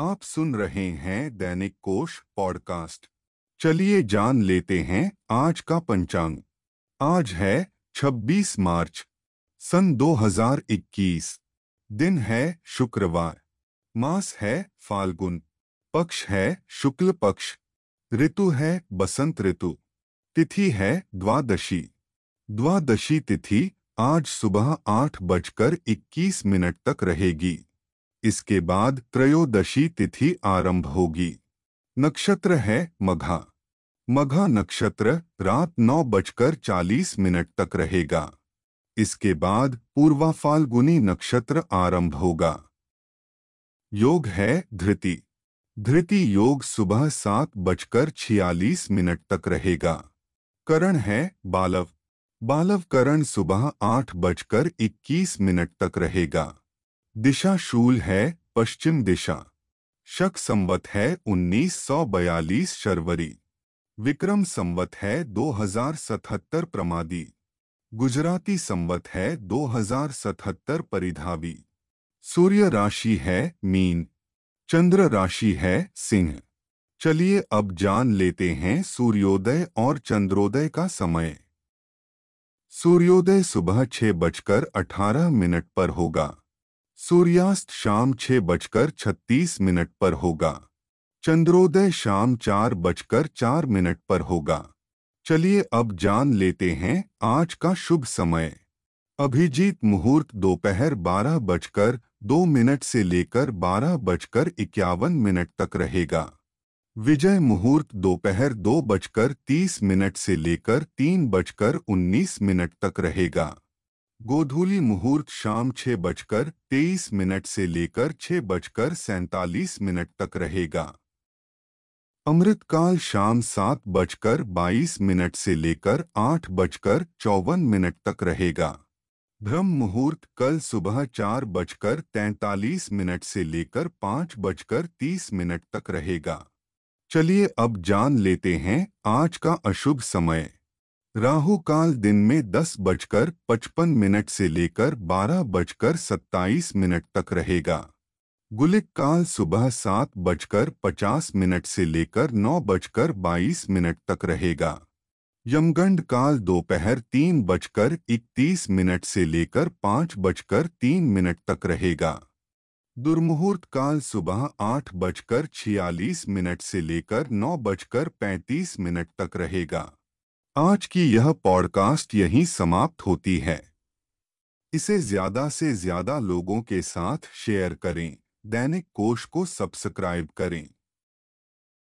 आप सुन रहे हैं दैनिक कोश पॉडकास्ट। चलिए जान लेते हैं आज का पंचांग। आज है 26 मार्च, सन 2021 दिन है शुक्रवार, मास है फाल्गुन, पक्ष है शुक्ल पक्ष, ऋतु है बसंत ऋतु, तिथि है द्वादशी। द्वादशी तिथि आज सुबह आठ बजकर इक्कीस मिनट तक रहेगी। इसके बाद त्रयोदशी तिथि आरंभ होगी। नक्षत्र है मघा। मघा नक्षत्र रात नौ बजकर चालीस मिनट तक रहेगा। इसके बाद पूर्वा फाल्गुनी नक्षत्र आरंभ होगा। योग है धृति। धृति योग सुबह सात बजकर छियालीस मिनट तक रहेगा। करण है बालव। बालव करण सुबह आठ बजकर इक्कीस मिनट तक रहेगा। दिशा शूल है, पश्चिम दिशा। शक संवत है 1942 शर्वरी। विक्रम संवत है 2077 प्रमादी। गुजराती संवत है 2077 परिधावी। सूर्य राशि है, मीन। चंद्र राशि है, सिंह। चलिए अब जान लेते हैं सूर्योदय और चंद्रोदय का समय। सूर्योदय सुबह छह बजकर अठारह मिनट पर होगा। सूर्यास्त शाम छह बजकर छत्तीस मिनट पर होगा। चंद्रोदय शाम चार बजकर चार मिनट पर होगा। चलिए अब जान लेते हैं आज का शुभ समय। अभिजीत मुहूर्त दोपहर बारह बजकर दो मिनट से लेकर बारह बजकर इक्यावन मिनट तक रहेगा। विजय मुहूर्त दोपहर दो बजकर तीस मिनट से लेकर तीन बजकर उन्नीस मिनट तक रहेगा। गोधूली मुहूर्त शाम छह बजकर तेईस मिनट से लेकर छह बजकर सैतालीस मिनट तक रहेगा। अमृतकाल शाम सात बजकर बाईस मिनट से लेकर आठ बजकर चौवन मिनट तक रहेगा। ब्रह्म मुहूर्त कल सुबह चार बजकर तैतालीस मिनट से लेकर पाँच बजकर तीस मिनट तक रहेगा। चलिए अब जान लेते हैं आज का अशुभ समय। राहु काल दिन में दस बजकर पचपन मिनट से लेकर बारह बजकर सत्ताईस मिनट तक रहेगा। गुलिक काल सुबह सात बजकर पचास मिनट से लेकर नौ बजकर बाईस मिनट तक रहेगा। यमगंड काल दोपहर तीन बजकर इकतीस मिनट से लेकर पाँच बजकर तीन मिनट तक रहेगा। दुर्मुहूर्त काल सुबह आठ बजकर छियालीस मिनट से लेकर नौ बजकर पैंतीस मिनट तक रहेगा। आज की यह पॉडकास्ट यहीं समाप्त होती है। इसे ज़्यादा से ज़्यादा लोगों के साथ शेयर करें। दैनिक कोश को सब्सक्राइब करें।